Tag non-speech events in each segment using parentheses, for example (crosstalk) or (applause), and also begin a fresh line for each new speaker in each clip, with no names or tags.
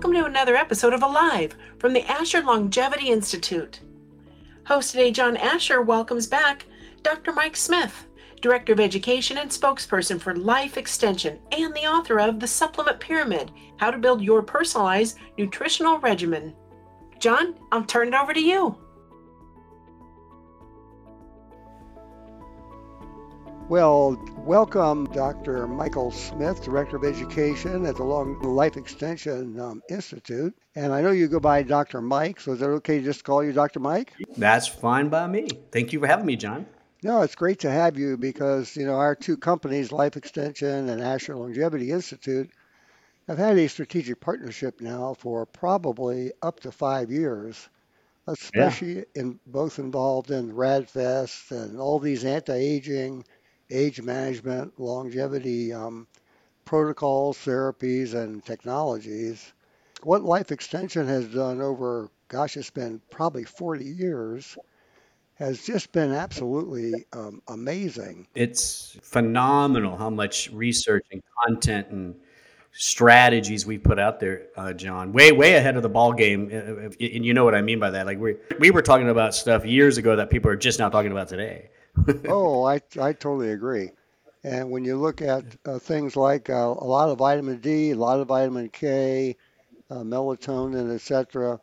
welcome to another episode of Alive from the Asher Longevity Institute. Host today, John Asher, welcomes back Dr. Mike Smith, Director of Education and spokesperson for Life Extension, and the author of The Supplement Pyramid How to Build Your Personalized Nutritional Regimen. John, I'll turn it over to you.
Well, welcome Dr. Michael Smith, Director of Education at the Long Life Extension um, Institute. And I know you go by Dr. Mike, so is it okay to just call you Dr. Mike?
That's fine by me. Thank you for having me, John.
No, it's great to have you because, you know, our two companies, Life Extension and Asher Longevity Institute, have had a strategic partnership now for probably up to five years, especially yeah. in both involved in RADFest and all these anti-aging age management, longevity um, protocols, therapies, and technologies. What Life Extension has done over, gosh, it's been probably 40 years, has just been absolutely um, amazing.
It's phenomenal how much research and content and strategies we put out there, uh, John. Way, way ahead of the ball game, uh, uh, and you know what I mean by that. Like we we were talking about stuff years ago that people are just now talking about today. (laughs)
oh, I, I totally agree. And when you look at uh, things like uh, a lot of vitamin D, a lot of vitamin K, uh, melatonin, etc.,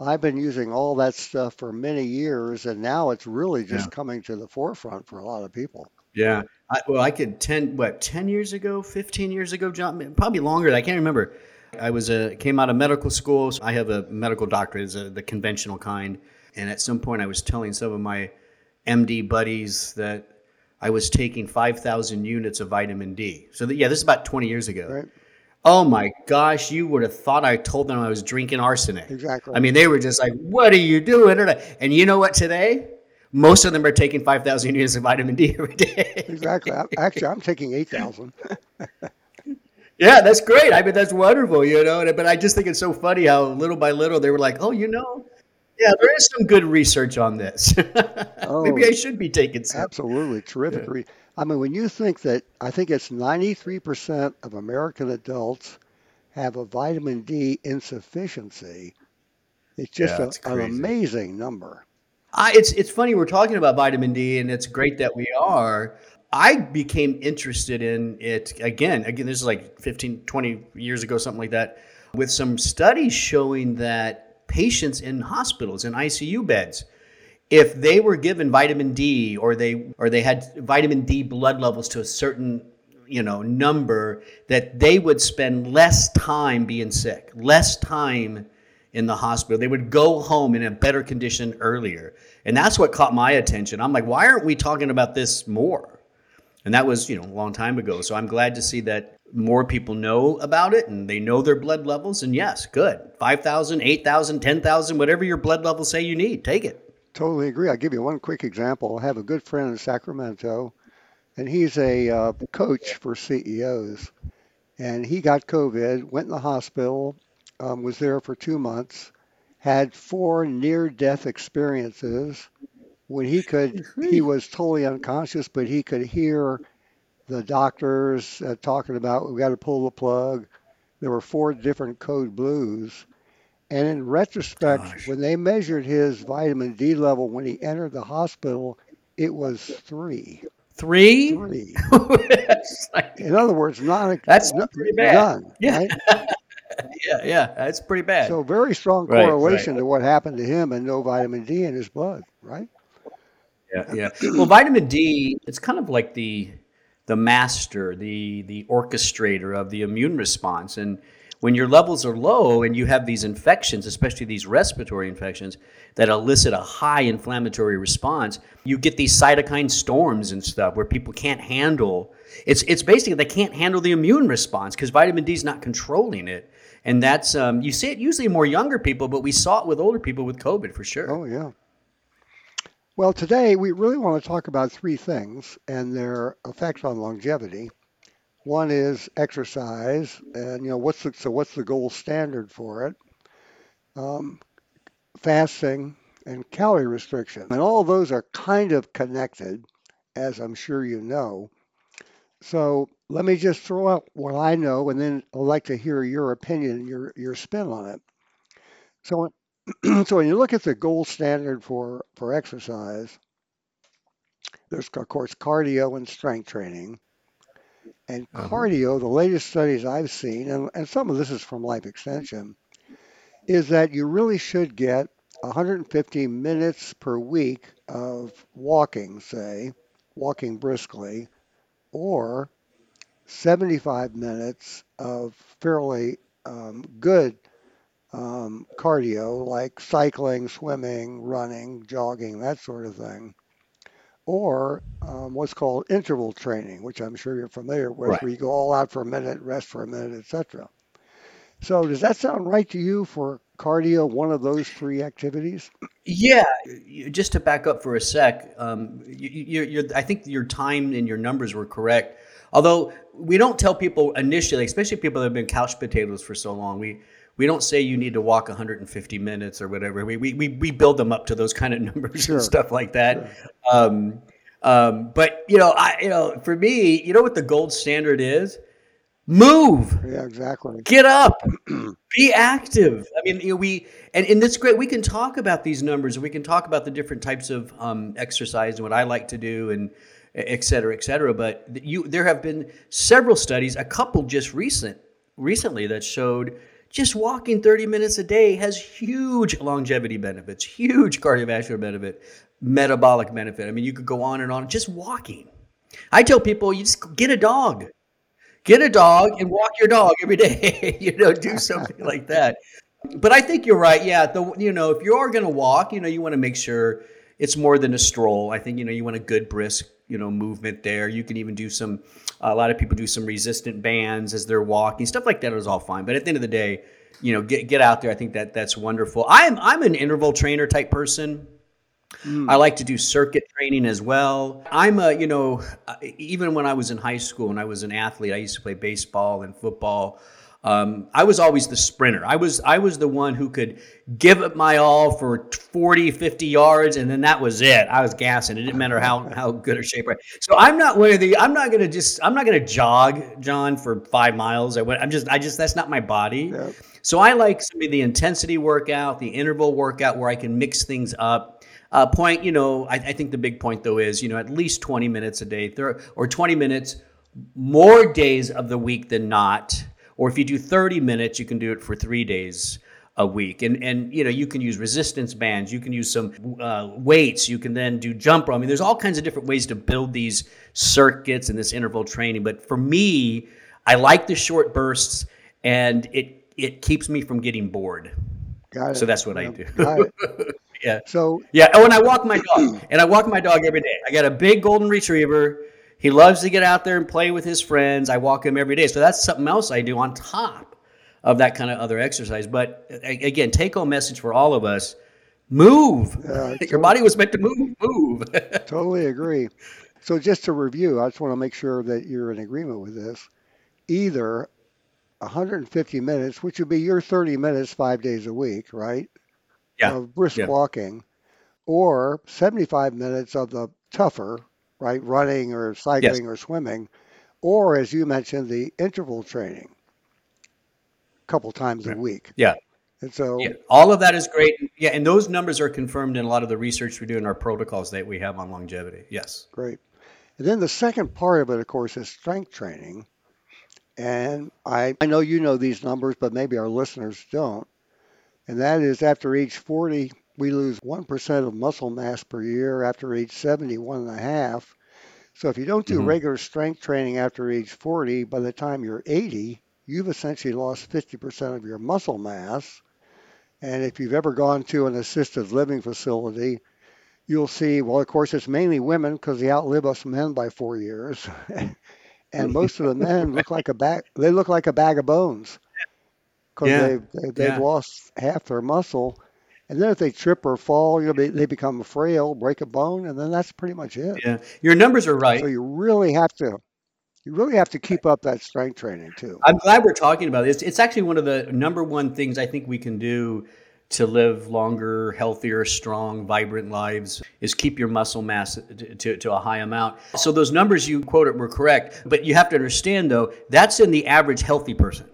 I've been using all that stuff for many years, and now it's really just yeah. coming to the forefront for a lot of people.
Yeah. I, well, I could ten what ten years ago, fifteen years ago, John, probably longer. I can't remember. I was a came out of medical school. So I have a medical doctorate, is the conventional kind, and at some point I was telling some of my MD buddies that I was taking 5,000 units of vitamin D. So, that, yeah, this is about 20 years ago. Right. Oh my gosh, you would have thought I told them I was drinking arsenic.
Exactly.
I mean, they were just like, what are you doing? And you know what, today? Most of them are taking 5,000 units of vitamin D (laughs) every day.
exactly. Actually, I'm taking 8,000. (laughs)
yeah, that's great. I mean, that's wonderful, you know. But I just think it's so funny how little by little they were like, oh, you know, yeah, there is some good research on this. (laughs) oh, Maybe I should be taking some.
Absolutely. Terrific. Yeah. I mean, when you think that, I think it's 93% of American adults have a vitamin D insufficiency. It's just yeah, a, an amazing number.
I, it's it's funny we're talking about vitamin D, and it's great that we are. I became interested in it again. Again, this is like 15, 20 years ago, something like that, with some studies showing that patients in hospitals in ICU beds if they were given vitamin D or they or they had vitamin D blood levels to a certain you know number that they would spend less time being sick less time in the hospital. They would go home in a better condition earlier. And that's what caught my attention. I'm like why aren't we talking about this more? And that was you know a long time ago. So i'm glad to see that more people know about it and they know their blood levels. And yes, good. 5,000, 8,000, 10,000, whatever your blood levels say you need, take it.
Totally agree. I'll give you one quick example. I have a good friend in Sacramento, and he's a uh, coach for CEOs. And he got COVID, went in the hospital, um, was there for two months, had four near death experiences. When he could, he was totally unconscious, but he could hear the doctors uh, talking about we got to pull the plug. There were four different code blues. And in retrospect, Gosh. when they measured his vitamin D level when he entered the hospital, it was three.
Three?
Three. (laughs) in other words, not a,
that's not pretty bad.
None,
yeah. Right? (laughs) yeah, yeah, that's pretty bad.
So very strong correlation right, right. to what happened to him and no vitamin D in his blood, right?
Yeah, yeah. (clears throat) Well, vitamin D, it's kind of like the the master, the the orchestrator of the immune response. And when your levels are low and you have these infections, especially these respiratory infections that elicit a high inflammatory response, you get these cytokine storms and stuff where people can't handle. It's it's basically they can't handle the immune response because vitamin D is not controlling it. And that's um, you see it usually more younger people, but we saw it with older people with COVID for sure.
Oh yeah. Well, today we really want to talk about three things and their effects on longevity. One is exercise, and you know what's the, so what's the gold standard for it? Um, fasting and calorie restriction, and all those are kind of connected, as I'm sure you know. So let me just throw out what I know, and then I'd like to hear your opinion, your your spin on it. So, (clears throat) so when you look at the gold standard for for exercise, there's of course cardio and strength training. And
Uh-huh.
cardio, the latest studies I've seen, and, and some of this is from Life Extension, is that you really should get 150 minutes per week of walking, say, walking briskly, or 75 minutes of fairly um, good um, cardio, like cycling, swimming, running, jogging, that sort of thing, or um, what's called interval training, which I'm sure you're familiar with,
Right.
where you go all out for a minute, rest for a minute, etc. So, does that sound right to you for cardio, one of those three activities?
Yeah, just to back up for a sec, um, you, you, I think your time and your numbers were correct. Although we don't tell people initially, especially people that have been couch potatoes for so long, we we don't say you need to walk 150 minutes or whatever. We we, we, we build them up to those kind of (laughs) numbers
Sure.
and stuff like that. Um, um, but you know, I you know, for me, you know what the gold standard is? Move
Yeah, exactly.
get up (clears throat) be active i mean you know, we and, and that's great we can talk about these numbers and we can talk about the different types of um, exercise and what i like to do and et cetera et cetera but you there have been several studies a couple just recent recently that showed just walking 30 minutes a day has huge longevity benefits huge cardiovascular benefit metabolic benefit. I mean you could go on and on just walking. I tell people you just get a dog. Get a dog and walk your dog every day (laughs) you know do something (laughs) like that. But i think you're right yeah the you know if you're going to walk you know you want to make sure it's more than a stroll. I think you know you want a good brisk you know movement there. You can even do some a lot of people do some resistant bands as they're walking stuff like that is all fine. But at the end of the day you know get get out there. I think that that's wonderful. I'm i'm an interval trainer type person. I like to do circuit training as well. I'm a, you know, uh, even when I was in high school and I was an athlete, I used to play baseball and football. Um, I was always the sprinter. I was I was the one who could give it my all for 40, 50 yards, and then that was it. I was gassing. It didn't matter how (laughs) how good or shape I. So I'm not one of the. I'm not gonna just. I'm not gonna jog, John, for five miles. I went. I'm just. I just. That's not my body.
Yep.
So I like some of the intensity workout, the interval workout, where I can mix things up. Uh, point, you know, I, I think the big point though is, you know, at least 20 minutes a day, or 20 minutes more days of the week than not. Or if you do 30 minutes, you can do it for three days a week. And and you know, you can use resistance bands, you can use some uh, weights, you can then do jump rope. I mean, there's all kinds of different ways to build these circuits and this interval training. But for me, I like the short bursts, and it it keeps me from getting bored.
Got it.
So that's what I do. (laughs) Yeah.
So,
Yeah. Oh, and I walk my dog, and I walk my dog every day. I got a big golden retriever. He loves to get out there and play with his friends. I walk him every day. So that's something else I do on top of that kind of other exercise. But again, take home message for all of us: move.
Yeah, (laughs)
Your body was meant to move. Move. (laughs)
totally agree. So, just to review, I just want to make sure that you're in agreement with this. Either 150 minutes, which would be your 30 minutes five days a week, right?
Yeah,
Of brisk
yeah.
walking, or 75 minutes of the tougher, right? Running or cycling or swimming, or as you mentioned, the interval training a couple times a week.
yeah.
And so,
Yeah, all of that is great. Yeah, and those numbers are confirmed in a lot of the research we do in our protocols that we have on longevity. Yes.
Great. And then the second part of it, of course, is strength training. And I, I know you know these numbers, but maybe our listeners don't. And that is after age 40, we lose 1% of muscle mass per year. After age 70, one and a half. So if you don't do
Mhm.
regular strength training after age 40, by the time you're 80, you've essentially lost 50% of your muscle mass. And if you've ever gone to an assisted living facility, you'll see, well, of course, it's mainly women because they outlive us men by four years. (laughs) and most of the men look like a bag, they look like a bag of bones because
Yeah,
they've, they, they've
yeah.
lost half their muscle. And then if they trip or fall, you know, they, they become frail, break a bone, and then that's pretty much it.
Yeah. Your numbers are right.
So you really have to, you really have to keep up that strength training too.
I'm glad we're talking about this. It's actually one of the number one things I think we can do to live longer, healthier, strong, vibrant lives is keep your muscle mass to, to, to, a high amount. So those numbers you quoted were correct, but you have to understand though, that's in the average healthy person.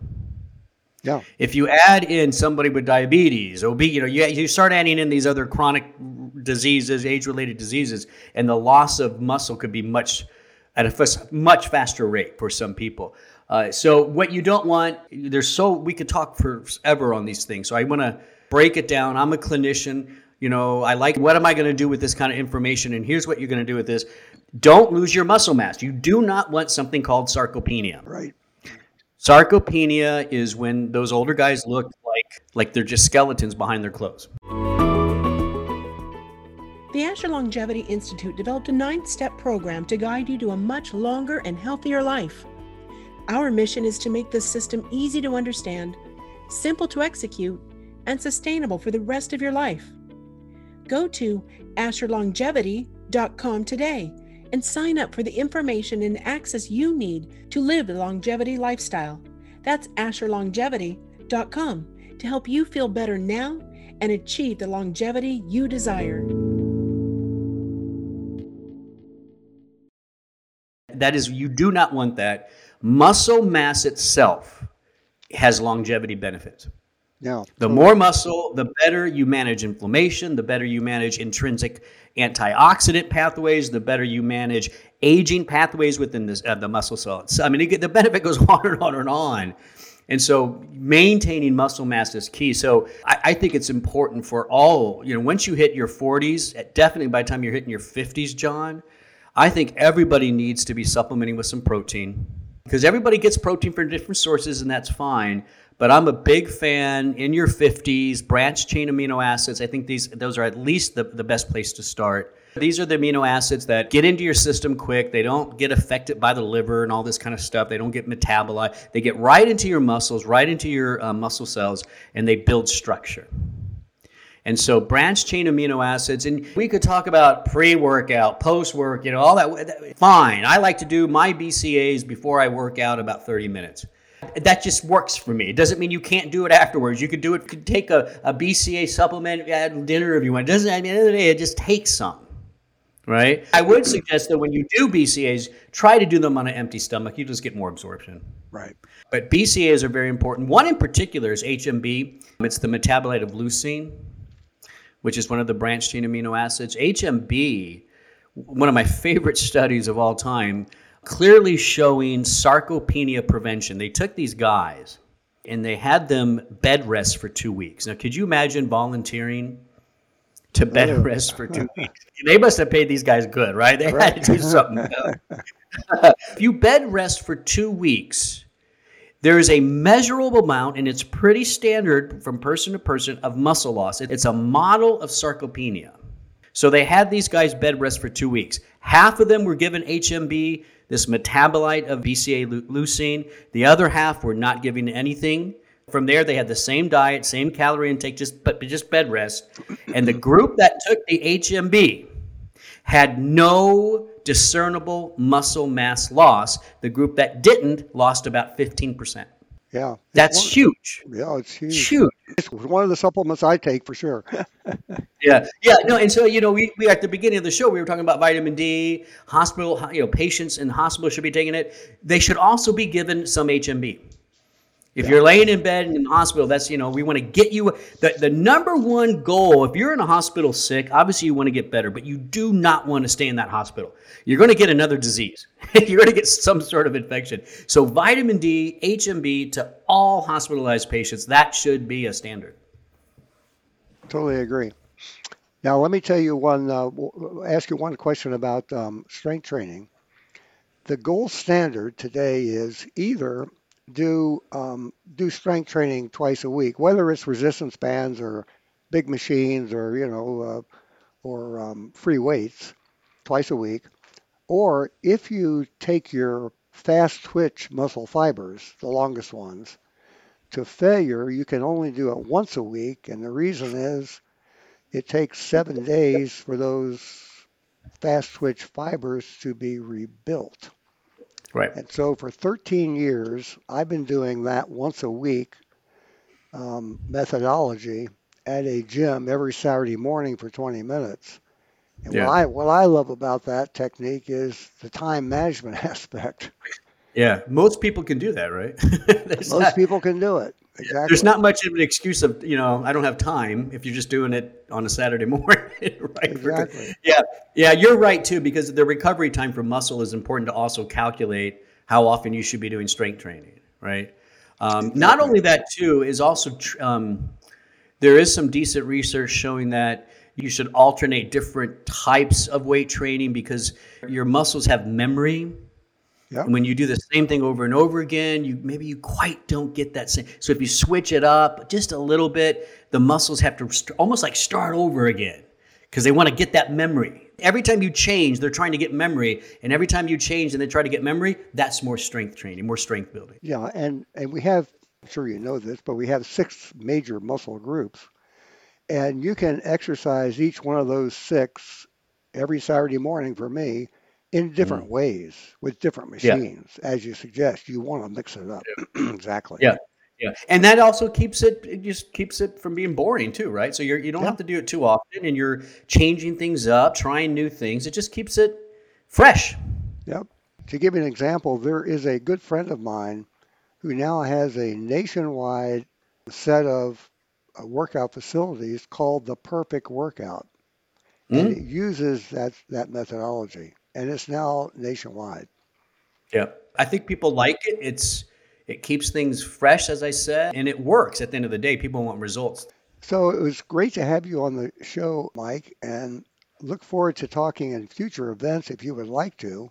Yeah.
If you add in somebody with diabetes, obese, you know, you, you start adding in these other chronic diseases, age-related diseases, and the loss of muscle could be much at a much faster rate for some people. Uh, so what you don't want, there's so we could talk forever on these things. So I want to break it down. I'm a clinician. You know, I like what am I going to do with this kind of information? And here's what you're going to do with this. Don't lose your muscle mass. You do not want something called sarcopenia.
Right.
Sarcopenia is when those older guys look like like they're just skeletons behind their clothes.
The Asher Longevity Institute developed a nine step program to guide you to a much longer and healthier life. Our mission is to make this system easy to understand, simple to execute, and sustainable for the rest of your life. Go to AsherLongevity.com today and sign up for the information and access you need to live the longevity lifestyle. That's AsherLongevity.com to help you feel better now and achieve the longevity you desire.
That is, you do not want that. Muscle mass itself has longevity benefits.
Yeah.
The more muscle, the better you manage inflammation, the better you manage intrinsic antioxidant pathways, the better you manage aging pathways within uh, the muscle cells. I mean, the benefit goes (laughs) on and on and on. And so maintaining muscle mass is key. So I, I, think it's important for all, you know, once you hit your 40s, definitely by the time you're hitting your 50s, John, I think everybody needs to be supplementing with some protein because everybody gets protein from different sources and that's fine. But I'm a big fan in your 50s, branched chain amino acids. I think these those are at least the, the best place to start. These are the amino acids that get into your system quick. They don't get affected by the liver and all this kind of stuff. They don't get metabolized. They get right into your muscles, right into your uh, muscle cells, and they build structure. And so branched chain amino acids, and we could talk about pre-workout, post-work, you know, all that. Fine. I like to do my BCAs before I work out about 30 minutes that just works for me. It doesn't mean you can't do it afterwards. You could do it, could take a, a BCA supplement at dinner if you want. It doesn't, at the end of the day, it just takes some, right? I would suggest that when you do BCAs, try to do them on an empty stomach. You just get more absorption.
Right.
But BCAs are very important. One in particular is HMB. It's the metabolite of leucine, which is one of the branched chain amino acids. HMB, one of my favorite (laughs) studies of all time, clearly showing sarcopenia prevention. They took these guys and they had them bed rest for two weeks. Now, could you imagine volunteering to bed oh. rest for two (laughs) weeks? They must have paid these guys good, right? They right. had to do something. (laughs) if you bed rest for two weeks, there is a measurable amount, and it's pretty standard from person to person, of muscle loss. It's a model of sarcopenia. So they had these guys bed rest for two weeks. Half of them were given HMB, this metabolite of BCA leucine. The other half were not giving anything. From there, they had the same diet, same calorie intake, just but just bed rest. And the group that took the HMB had no discernible muscle mass loss. The group that didn't lost about 15%.
Yeah.
That's
one,
huge.
Yeah, it's huge.
Huge.
It's one of the supplements I take for sure. (laughs)
yeah. Yeah. No, and so, you know, we, we at the beginning of the show, we were talking about vitamin D, hospital, you know, patients in the hospital should be taking it. They should also be given some HMB. If yeah. you're laying in bed in the hospital, that's, you know, we want to get you. The, the number one goal, if you're in a hospital sick, obviously you want to get better, but you do not want to stay in that hospital. You're going to get another disease. (laughs) you're going to get some sort of infection. So, vitamin D, HMB to all hospitalized patients, that should be a standard.
Totally agree. Now, let me tell you one, uh, ask you one question about um, strength training. The gold standard today is either do um, do strength training twice a week, whether it's resistance bands or big machines or you know uh, or um, free weights twice a week, or if you take your fast twitch muscle fibers, the longest ones, to failure, you can only do it once a week, and the reason is it takes seven days for those fast twitch fibers to be rebuilt.
Right.
And so for 13 years, I've been doing that once a week um, methodology, at a gym every Saturday morning for 20 minutes. And
Yeah.
what I what I love about that technique is the time management (laughs) aspect.
Yeah, most people can do that, right? (laughs)
Most
not,
people can do it. Exactly.
there's not much of an excuse of you know I don't have time if you're just doing it on a Saturday (laughs) morning, right?
Exactly.
Yeah, yeah, you're right too because the recovery time for muscle is important to also calculate how often you should be doing strength training, right? Um, Not only that too is also tr- um, there is some decent research showing that you should alternate different types of weight training because your muscles have memory.
Yep.
And when you do the same thing over and over again, you maybe you quite don't get that same. So if you switch it up just a little bit, the muscles have to st- almost like start over again because they want to get that memory. Every time you change, they're trying to get memory, and every time you change and they try to get memory, that's more strength training, more strength building.
Yeah, and and we have I'm sure you know this, but we have six major muscle groups. And you can exercise each one of those six every Saturday morning for me in different ways with different
Yeah.
machines, as you suggest. You want to mix it up. (clears throat) exactly.
Yeah. Yeah, and that also keeps it, it just keeps it from being boring too, right? So you're you don't
Yeah.
have to do it too often, and you're changing things up, trying new things. It just keeps it fresh.
Yep. To give you an example, there is a good friend of mine who now has a nationwide set of uh, workout facilities called the Perfect Workout. And
Mm.
it uses that, that methodology. And it's now nationwide.
Yeah, I think people like it. It's it keeps things fresh, as I said, and it works. At the end of the day, people want results.
So it was great to have you on the show, Mike, and look forward to talking in future events if you would like to.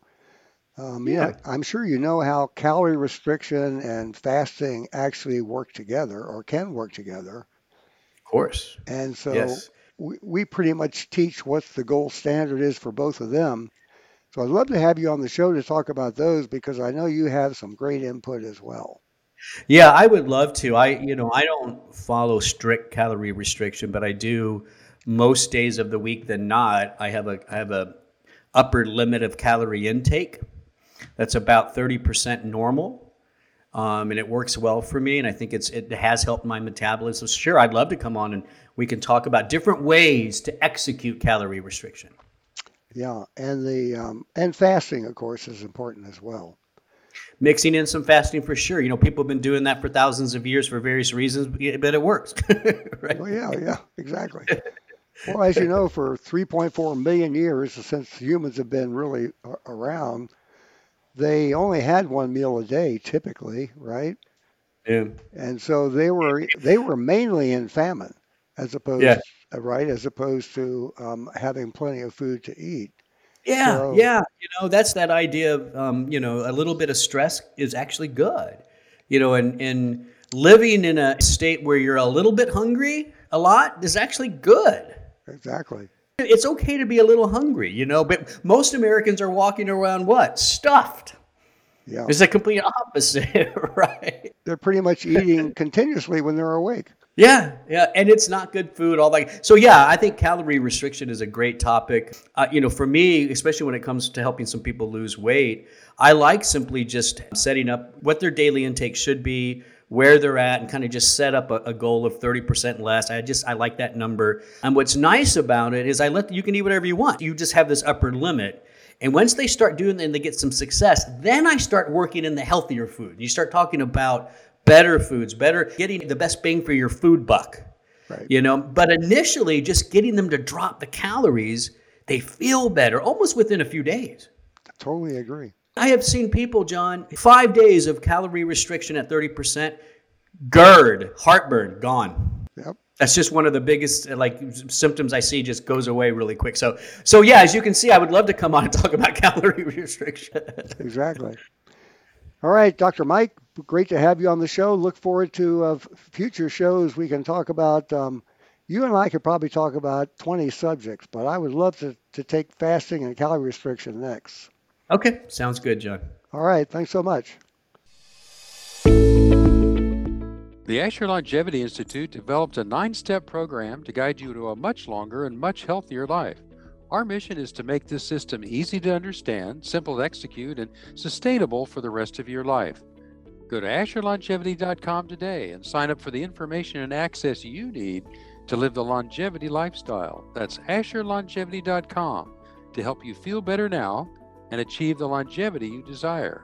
Um, you know,
Yeah.
I'm sure you know how calorie restriction and fasting actually work together or can work together.
Of course.
And so
Yes.
we, we pretty much teach what the gold standard is for both of them. So I'd love to have you on the show to talk about those because I know you have some great input as well.
Yeah, I would love to. I, you know, I don't follow strict calorie restriction, but I do most days of the week than not. I have a I have a upper limit of calorie intake. That's about thirty percent normal, um, and it works well for me. And I think it's it has helped my metabolism. Sure, I'd love to come on and we can talk about different ways to execute calorie restriction.
Yeah, and the um, and fasting, of course, is important as well.
Mixing in some fasting for sure. You know, people have been doing that for thousands of years for various reasons, but it works, (laughs) right?
Well, yeah, yeah, exactly. Well, as you know, for 3.4 million years since humans have been really around, they only had one meal a day typically, right?
Yeah.
And so they were they were mainly in famine, as opposed
Yeah.
Uh, right, as opposed to um, having plenty of food to eat.
Yeah,
So-
yeah. You know, that's that idea of, um, you know, a little bit of stress is actually good. You know, and, and living in a state where you're a little bit hungry a lot is actually good.
Exactly.
It's okay to be a little hungry, you know, but most Americans are walking around what? Stuffed.
Yeah,
It's the complete opposite, (laughs) right?
they're pretty much eating continuously when they're awake.
Yeah, yeah, and it's not good food. All that. So yeah, I think calorie restriction is a great topic. Uh, you know, for me, especially when it comes to helping some people lose weight, I like simply just setting up what their daily intake should be, where they're at, and kind of just set up a, a goal of thirty percent less. I just I like that number. And what's nice about it is I let you can eat whatever you want. You just have this upper limit. And once they start doing and they get some success, then I start working in the healthier food. You start talking about better foods, better getting the best bang for your food buck.
Right.
You know, but initially just getting them to drop the calories, they feel better almost within a few days.
Totally agree.
I have seen people, John, five days of calorie restriction at 30%, GERD, heartburn, gone.
Yep.
That's just one of the biggest like symptoms I see just goes away really quick. So so yeah, as you can see, I would love to come on and talk about (laughs) calorie restriction.
Exactly. All right, Dr. Mike, great to have you on the show. Look forward to uh, future shows. We can talk about, um, you and I could probably talk about 20 subjects, but I would love to, to take fasting and calorie restriction next.
okay, sounds good, John.
All right, thanks so much.
The Asher Longevity Institute developed a nine step program to guide you to a much longer and much healthier life. Our mission is to make this system easy to understand, simple to execute, and sustainable for the rest of your life. Go to AsherLongevity.com today and sign up for the information and access you need to live the longevity lifestyle. That's AsherLongevity.com to help you feel better now and achieve the longevity you desire.